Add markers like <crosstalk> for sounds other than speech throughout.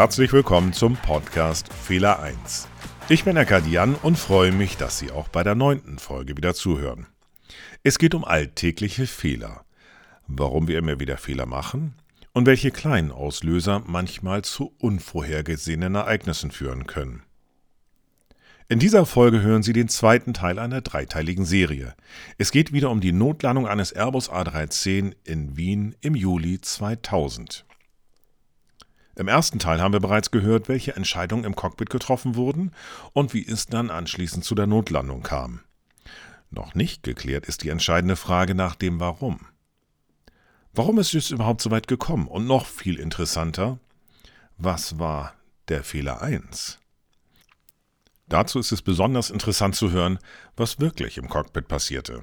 Herzlich willkommen zum Podcast Fehler 1. Ich bin Jan und freue mich, dass Sie auch bei der neunten Folge wieder zuhören. Es geht um alltägliche Fehler. Warum wir immer wieder Fehler machen und welche kleinen Auslöser manchmal zu unvorhergesehenen Ereignissen führen können. In dieser Folge hören Sie den zweiten Teil einer dreiteiligen Serie. Es geht wieder um die Notlandung eines Airbus A310 in Wien im Juli 2000. Im ersten Teil haben wir bereits gehört, welche Entscheidungen im Cockpit getroffen wurden und wie es dann anschließend zu der Notlandung kam. Noch nicht geklärt ist die entscheidende Frage nach dem Warum. Warum ist es überhaupt so weit gekommen? Und noch viel interessanter, was war der Fehler 1? Dazu ist es besonders interessant zu hören, was wirklich im Cockpit passierte.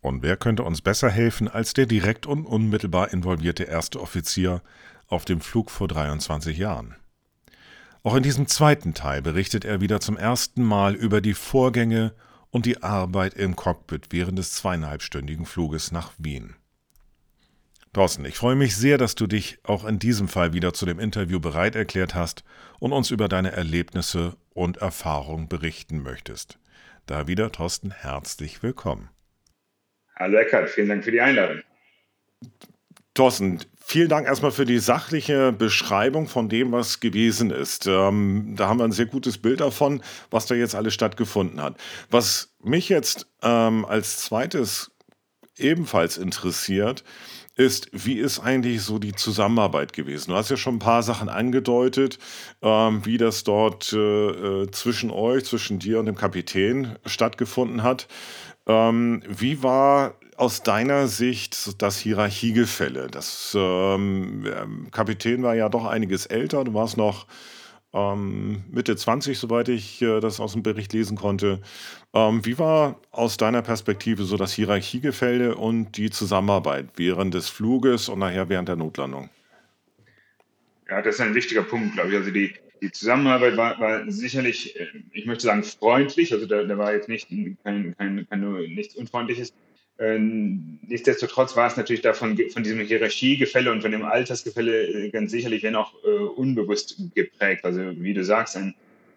Und wer könnte uns besser helfen als der direkt und unmittelbar involvierte erste Offizier auf dem Flug vor 23 Jahren? Auch in diesem zweiten Teil berichtet er wieder zum ersten Mal über die Vorgänge und die Arbeit im Cockpit während des zweieinhalbstündigen Fluges nach Wien. Thorsten, ich freue mich sehr, dass du dich auch in diesem Fall wieder zu dem Interview bereit erklärt hast und uns über deine Erlebnisse und Erfahrungen berichten möchtest. Da wieder, Thorsten, herzlich willkommen. Hallo Eckart, vielen Dank für die Einladung. Thorsten, vielen Dank erstmal für die sachliche Beschreibung von dem, was gewesen ist. Ähm, da haben wir ein sehr gutes Bild davon, was da jetzt alles stattgefunden hat. Was mich jetzt ähm, als zweites ebenfalls interessiert, ist, wie ist eigentlich so die Zusammenarbeit gewesen? Du hast ja schon ein paar Sachen angedeutet, ähm, wie das dort äh, äh, zwischen euch, zwischen dir und dem Kapitän stattgefunden hat. Ähm, wie war aus deiner Sicht das Hierarchiegefälle? Das ähm, Kapitän war ja doch einiges älter, du warst noch ähm, Mitte 20, soweit ich äh, das aus dem Bericht lesen konnte. Ähm, wie war aus deiner Perspektive so das Hierarchiegefälle und die Zusammenarbeit während des Fluges und nachher während der Notlandung? Ja, das ist ein wichtiger Punkt, glaube ich. Also die, die Zusammenarbeit war, war sicherlich, äh, ich möchte sagen, freundlich. Also da, da war jetzt nicht kein, kein, kein, nichts Unfreundliches. Ähm, nichtsdestotrotz war es natürlich davon von diesem Hierarchiegefälle und von dem Altersgefälle äh, ganz sicherlich, wenn auch äh, unbewusst geprägt. Also wie du sagst, ein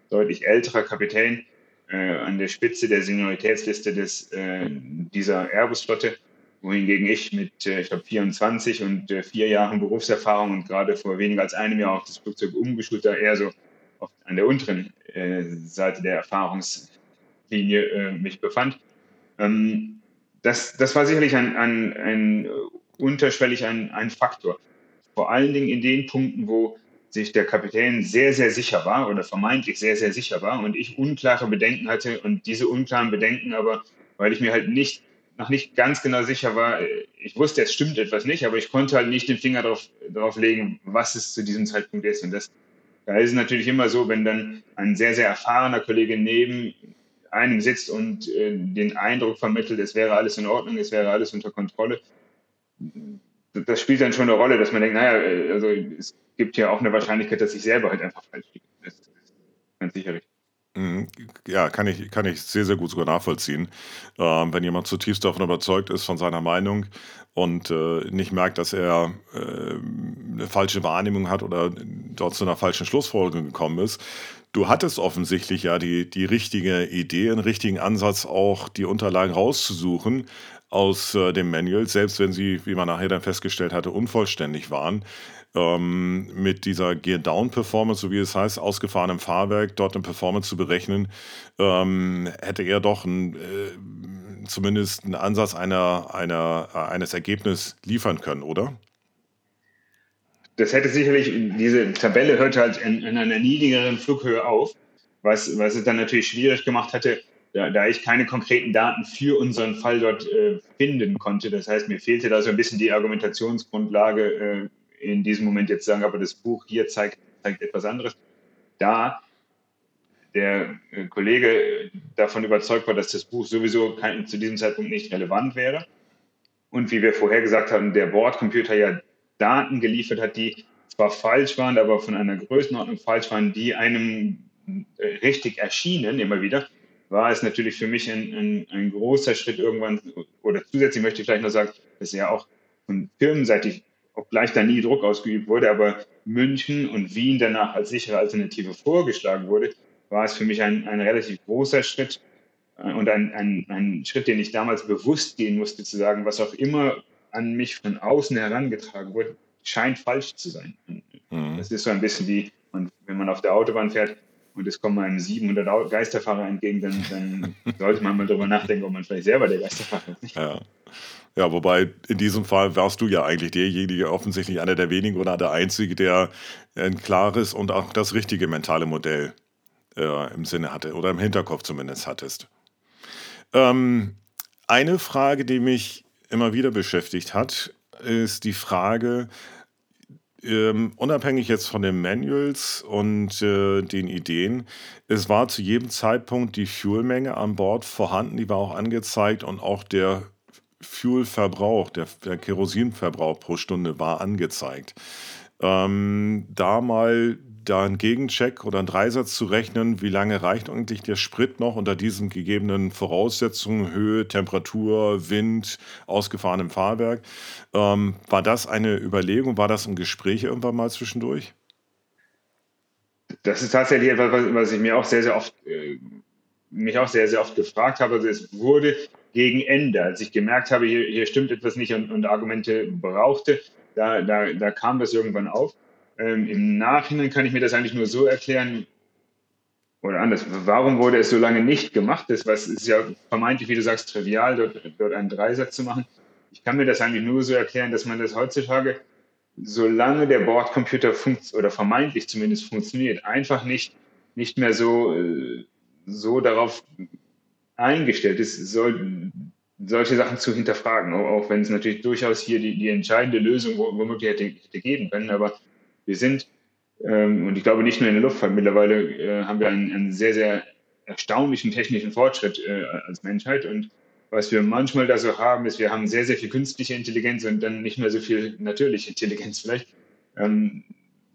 deutlich älterer Kapitän äh, an der Spitze der Senioritätsliste des, äh, dieser Airbus-Flotte, wohingegen ich mit, äh, ich glaube, 24 und äh, vier Jahren Berufserfahrung und gerade vor weniger als einem Jahr auf das Flugzeug umgeschult, da eher so an der unteren Seite der Erfahrungslinie mich befand. Ähm, das, das war sicherlich ein, ein, ein unterschwellig ein, ein Faktor. Vor allen Dingen in den Punkten, wo sich der Kapitän sehr, sehr sicher war oder vermeintlich sehr, sehr sicher war und ich unklare Bedenken hatte und diese unklaren Bedenken aber, weil ich mir halt nicht, noch nicht ganz genau sicher war, ich wusste, es stimmt etwas nicht, aber ich konnte halt nicht den Finger darauf, darauf legen, was es zu diesem Zeitpunkt ist. Und das, da ist es natürlich immer so, wenn dann ein sehr, sehr erfahrener Kollege neben einem sitzt und äh, den Eindruck vermittelt, es wäre alles in Ordnung, es wäre alles unter Kontrolle. Das spielt dann schon eine Rolle, dass man denkt, naja, äh, also es gibt ja auch eine Wahrscheinlichkeit, dass ich selber halt einfach falsch liege. Das ist ganz sicher richtig. Mhm. Ja, kann ich, kann ich sehr, sehr gut sogar nachvollziehen. Ähm, wenn jemand zutiefst davon überzeugt ist, von seiner Meinung und äh, nicht merkt, dass er äh, eine falsche Wahrnehmung hat oder dort zu einer falschen Schlussfolgerung gekommen ist, Du hattest offensichtlich ja die, die richtige Idee, einen richtigen Ansatz, auch die Unterlagen rauszusuchen aus äh, dem Manual, selbst wenn sie, wie man nachher dann festgestellt hatte, unvollständig waren. Ähm, mit dieser Gear-Down-Performance, so wie es heißt, ausgefahrenem Fahrwerk, dort eine Performance zu berechnen, ähm, hätte er doch ein, äh, zumindest einen Ansatz einer, einer, eines Ergebnisses liefern können, oder? Das hätte sicherlich, diese Tabelle hörte halt in, in einer niedrigeren Flughöhe auf, was, was es dann natürlich schwierig gemacht hatte, da, da ich keine konkreten Daten für unseren Fall dort äh, finden konnte. Das heißt, mir fehlte da so ein bisschen die Argumentationsgrundlage, äh, in diesem Moment jetzt sagen, aber das Buch hier zeigt, zeigt etwas anderes. Da der äh, Kollege davon überzeugt war, dass das Buch sowieso kein, zu diesem Zeitpunkt nicht relevant wäre. Und wie wir vorher gesagt haben, der Bordcomputer ja Daten geliefert hat, die zwar falsch waren, aber von einer Größenordnung falsch waren, die einem äh, richtig erschienen, immer wieder, war es natürlich für mich ein, ein, ein großer Schritt irgendwann, oder zusätzlich möchte ich vielleicht noch sagen, dass ja auch von firmenseitig, obgleich da nie Druck ausgeübt wurde, aber München und Wien danach als sichere Alternative vorgeschlagen wurde, war es für mich ein, ein relativ großer Schritt äh, und ein, ein, ein Schritt, den ich damals bewusst gehen musste, zu sagen, was auch immer an mich von außen herangetragen wurde, scheint falsch zu sein. Mhm. Das ist so ein bisschen wie, wenn man auf der Autobahn fährt und es kommen einem 700 Geisterfahrer entgegen, dann, dann <laughs> sollte man mal darüber nachdenken, ob man vielleicht selber der Geisterfahrer ist. Ja. Ja, wobei in diesem Fall warst du ja eigentlich derjenige, offensichtlich einer der wenigen oder der Einzige, der ein klares und auch das richtige mentale Modell äh, im Sinne hatte oder im Hinterkopf zumindest hattest. Ähm, eine Frage, die mich immer wieder beschäftigt hat, ist die Frage, ähm, unabhängig jetzt von den Manuals und äh, den Ideen, es war zu jedem Zeitpunkt die Fuelmenge an Bord vorhanden, die war auch angezeigt und auch der Fuelverbrauch, der, der Kerosinverbrauch pro Stunde war angezeigt. Ähm, da mal da einen Gegencheck oder einen Dreisatz zu rechnen, wie lange reicht eigentlich der Sprit noch unter diesen gegebenen Voraussetzungen, Höhe, Temperatur, Wind, ausgefahrenem Fahrwerk. Ähm, war das eine Überlegung, war das ein Gespräch irgendwann mal zwischendurch? Das ist tatsächlich etwas, was ich mir auch sehr, sehr oft, äh, mich auch sehr, sehr oft gefragt habe. Also es wurde gegen Ende, als ich gemerkt habe, hier, hier stimmt etwas nicht und, und Argumente brauchte, da, da, da kam das irgendwann auf. Ähm, Im Nachhinein kann ich mir das eigentlich nur so erklären, oder anders, warum wurde es so lange nicht gemacht? Das was ist ja vermeintlich, wie du sagst, trivial, dort, dort einen Dreisatz zu machen. Ich kann mir das eigentlich nur so erklären, dass man das heutzutage, solange der Bordcomputer oder vermeintlich zumindest funktioniert, einfach nicht, nicht mehr so, äh, so darauf eingestellt ist, soll, solche Sachen zu hinterfragen, auch, wenn es natürlich durchaus hier die, die entscheidende Lösung womöglich hätte, hätte geben können. Aber wir sind, ähm, und ich glaube nicht nur in der Luftfahrt, mittlerweile äh, haben wir einen, einen, sehr, sehr erstaunlichen technischen Fortschritt äh, als Menschheit. Und was wir manchmal da so haben, ist, wir haben sehr, sehr viel künstliche Intelligenz und dann nicht mehr so viel natürliche Intelligenz vielleicht. Ähm,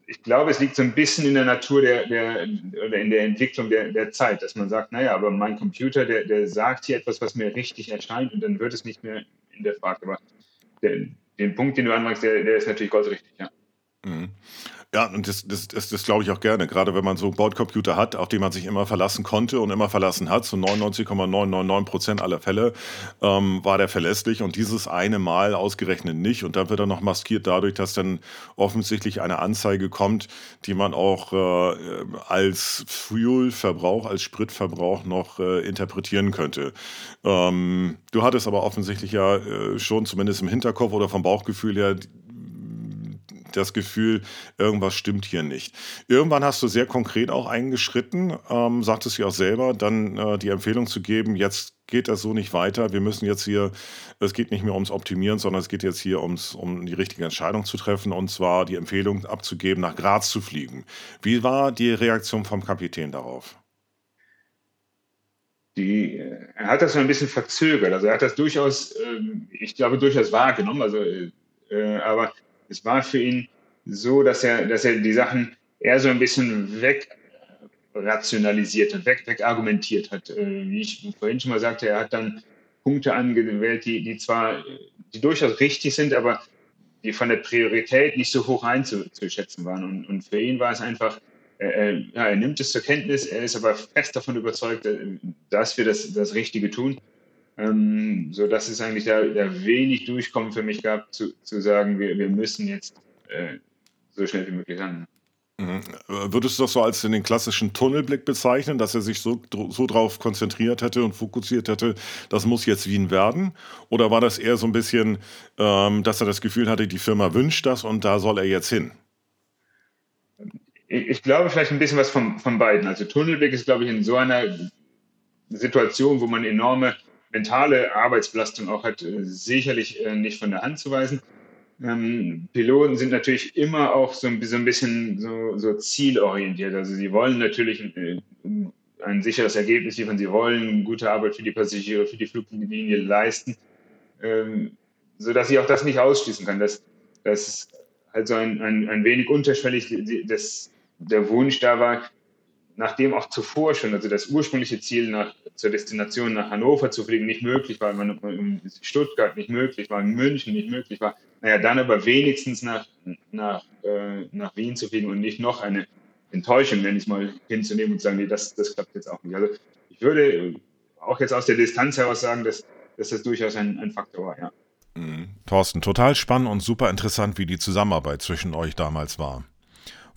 ich glaube, es liegt so ein bisschen in der Natur der, der oder in der Entwicklung der, der Zeit, dass man sagt, naja, aber mein Computer, der, der sagt hier etwas, was mir richtig erscheint und dann wird es nicht mehr in der Frage. Aber der, den Punkt, den du anmachst, der, der ist natürlich goldrichtig, ja. Mhm. Ja, und das, das, das, das glaube ich auch gerne. Gerade wenn man so einen Bordcomputer hat, auf den man sich immer verlassen konnte und immer verlassen hat, so 99,999 Prozent aller Fälle ähm, war der verlässlich und dieses eine Mal ausgerechnet nicht. Und dann wird er noch maskiert dadurch, dass dann offensichtlich eine Anzeige kommt, die man auch äh, als Fuel-Verbrauch, als Spritverbrauch noch äh, interpretieren könnte. Ähm, du hattest aber offensichtlich ja äh, schon zumindest im Hinterkopf oder vom Bauchgefühl her das Gefühl, irgendwas stimmt hier nicht. Irgendwann hast du sehr konkret auch eingeschritten, ähm, sagtest du auch selber, dann äh, die Empfehlung zu geben, jetzt geht das so nicht weiter. Wir müssen jetzt hier, es geht nicht mehr ums Optimieren, sondern es geht jetzt hier ums, um die richtige Entscheidung zu treffen und zwar die Empfehlung abzugeben, nach Graz zu fliegen. Wie war die Reaktion vom Kapitän darauf? Die, äh, er hat das so ein bisschen verzögert. Also er hat das durchaus, ähm, ich glaube, durchaus wahrgenommen. Also, äh, aber es war für ihn so, dass er, dass er die Sachen eher so ein bisschen weg rationalisiert und weg, wegargumentiert hat. Äh, wie ich vorhin schon mal sagte, er hat dann Punkte angewählt, die, die zwar, die durchaus richtig sind, aber die von der Priorität nicht so hoch einzuschätzen waren. Und, und für ihn war es einfach, äh, ja, er nimmt es zur Kenntnis, er ist aber fest davon überzeugt, äh, dass wir das, das Richtige tun. Ähm, so dass es eigentlich da, da, wenig Durchkommen für mich gab, zu, zu sagen, wir, wir müssen jetzt äh, so schnell wie möglich ran. Mhm. Würdest du das so als den klassischen Tunnelblick bezeichnen, dass er sich so, so drauf konzentriert hätte und fokussiert hätte, das muss jetzt Wien werden? Oder war das eher so ein bisschen, ähm, dass er das Gefühl hatte, die Firma wünscht das und da soll er jetzt hin? Ich, ich glaube vielleicht ein bisschen was von, von beiden. Also Tunnelblick ist, glaube ich, in so einer Situation, wo man enorme mentale Arbeitsbelastung auch hat, äh, sicherlich äh, nicht von der Hand zu weisen. Ähm, Piloten sind natürlich immer auch so, so ein bisschen so, so, zielorientiert. Also sie wollen natürlich ein, äh, ein sicheres Ergebnis liefern, sie wollen gute Arbeit für die Passagiere, für die Fluglinie leisten, ähm, sodass ich auch das nicht ausschließen kann, dass, dass also ein, ein, ein wenig unterschwellig das, der Wunsch da war, nachdem auch zuvor schon, also das ursprüngliche Ziel nach, zur Destination nach Hannover zu fliegen nicht möglich war, in Stuttgart nicht möglich war, in München nicht möglich war, naja, dann aber wenigstens nach, nach, äh, nach Wien zu fliegen und nicht noch eine Enttäuschung, wenn ich mal hinzunehmen und sagen, nee, das, das klappt jetzt auch nicht. Also ich würde auch jetzt aus der Distanz heraus sagen, dass, dass das durchaus ein, ein Faktor war, ja. Mhm. Thorsten, total spannend und super interessant, wie die Zusammenarbeit zwischen euch damals war.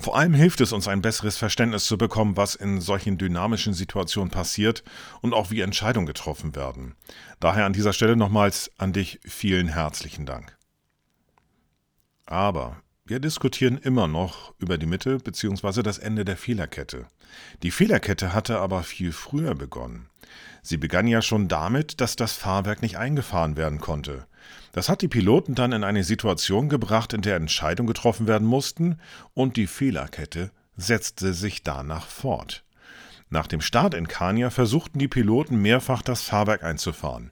Vor allem hilft es uns, ein besseres Verständnis zu bekommen, was in solchen dynamischen Situationen passiert und auch wie Entscheidungen getroffen werden. Daher an dieser Stelle nochmals an dich vielen herzlichen Dank. Aber wir diskutieren immer noch über die Mitte bzw. das Ende der Fehlerkette. Die Fehlerkette hatte aber viel früher begonnen. Sie begann ja schon damit, dass das Fahrwerk nicht eingefahren werden konnte. Das hat die Piloten dann in eine Situation gebracht, in der Entscheidungen getroffen werden mussten, und die Fehlerkette setzte sich danach fort. Nach dem Start in Kania versuchten die Piloten mehrfach das Fahrwerk einzufahren.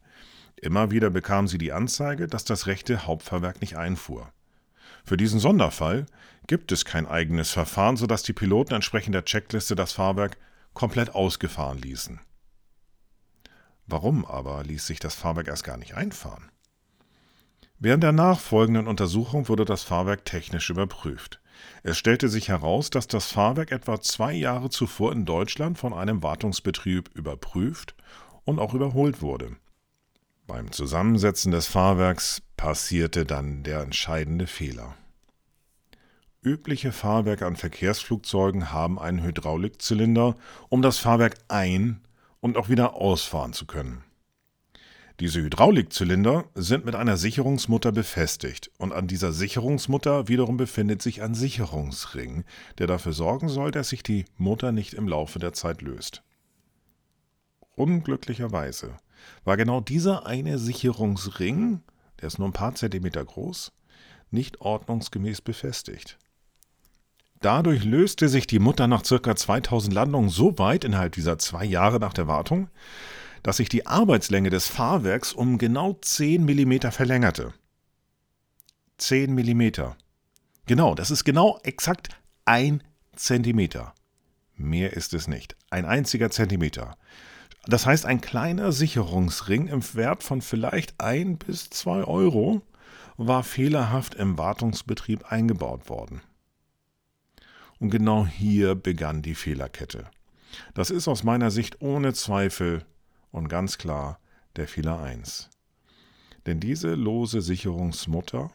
Immer wieder bekamen sie die Anzeige, dass das rechte Hauptfahrwerk nicht einfuhr. Für diesen Sonderfall gibt es kein eigenes Verfahren, sodass die Piloten entsprechend der Checkliste das Fahrwerk komplett ausgefahren ließen. Warum aber ließ sich das Fahrwerk erst gar nicht einfahren? Während der nachfolgenden Untersuchung wurde das Fahrwerk technisch überprüft. Es stellte sich heraus, dass das Fahrwerk etwa zwei Jahre zuvor in Deutschland von einem Wartungsbetrieb überprüft und auch überholt wurde. Beim Zusammensetzen des Fahrwerks passierte dann der entscheidende Fehler. Übliche Fahrwerke an Verkehrsflugzeugen haben einen Hydraulikzylinder, um das Fahrwerk ein- und auch wieder ausfahren zu können. Diese Hydraulikzylinder sind mit einer Sicherungsmutter befestigt und an dieser Sicherungsmutter wiederum befindet sich ein Sicherungsring, der dafür sorgen soll, dass sich die Mutter nicht im Laufe der Zeit löst. Unglücklicherweise war genau dieser eine Sicherungsring, der ist nur ein paar Zentimeter groß, nicht ordnungsgemäß befestigt. Dadurch löste sich die Mutter nach ca. 2000 Landungen so weit innerhalb dieser zwei Jahre nach der Wartung, dass sich die Arbeitslänge des Fahrwerks um genau 10 mm verlängerte. 10 mm. Genau, das ist genau exakt ein Zentimeter. Mehr ist es nicht. Ein einziger Zentimeter. Das heißt, ein kleiner Sicherungsring im Wert von vielleicht ein bis zwei Euro war fehlerhaft im Wartungsbetrieb eingebaut worden. Und genau hier begann die Fehlerkette. Das ist aus meiner Sicht ohne Zweifel und ganz klar der Fehler 1. Denn diese lose Sicherungsmutter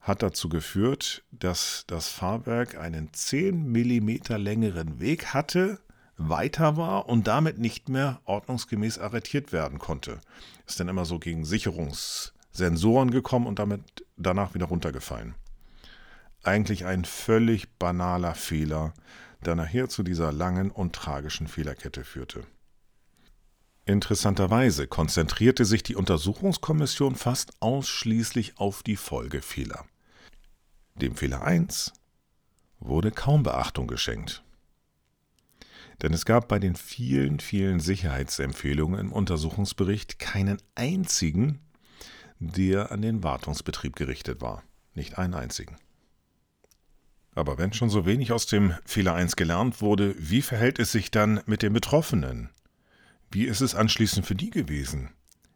hat dazu geführt, dass das Fahrwerk einen 10 mm längeren Weg hatte, weiter war und damit nicht mehr ordnungsgemäß arretiert werden konnte. Ist dann immer so gegen Sicherungssensoren gekommen und damit danach wieder runtergefallen. Eigentlich ein völlig banaler Fehler, der nachher zu dieser langen und tragischen Fehlerkette führte. Interessanterweise konzentrierte sich die Untersuchungskommission fast ausschließlich auf die Folgefehler. Dem Fehler 1 wurde kaum Beachtung geschenkt. Denn es gab bei den vielen, vielen Sicherheitsempfehlungen im Untersuchungsbericht keinen einzigen, der an den Wartungsbetrieb gerichtet war. Nicht einen einzigen. Aber wenn schon so wenig aus dem Fehler 1 gelernt wurde, wie verhält es sich dann mit den Betroffenen? Wie ist es anschließend für die gewesen?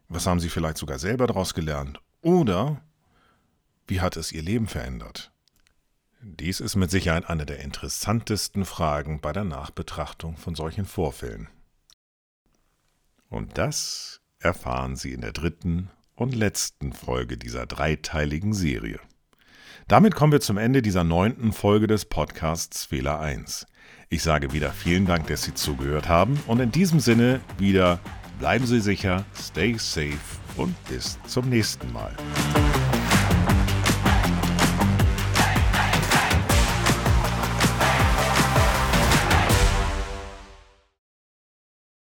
Was haben sie vielleicht sogar selber daraus gelernt? Oder wie hat es ihr Leben verändert? Dies ist mit Sicherheit eine der interessantesten Fragen bei der Nachbetrachtung von solchen Vorfällen. Und das erfahren Sie in der dritten und letzten Folge dieser dreiteiligen Serie. Damit kommen wir zum Ende dieser neunten Folge des Podcasts Fehler 1. Ich sage wieder vielen Dank, dass Sie zugehört haben und in diesem Sinne wieder bleiben Sie sicher, stay safe und bis zum nächsten Mal.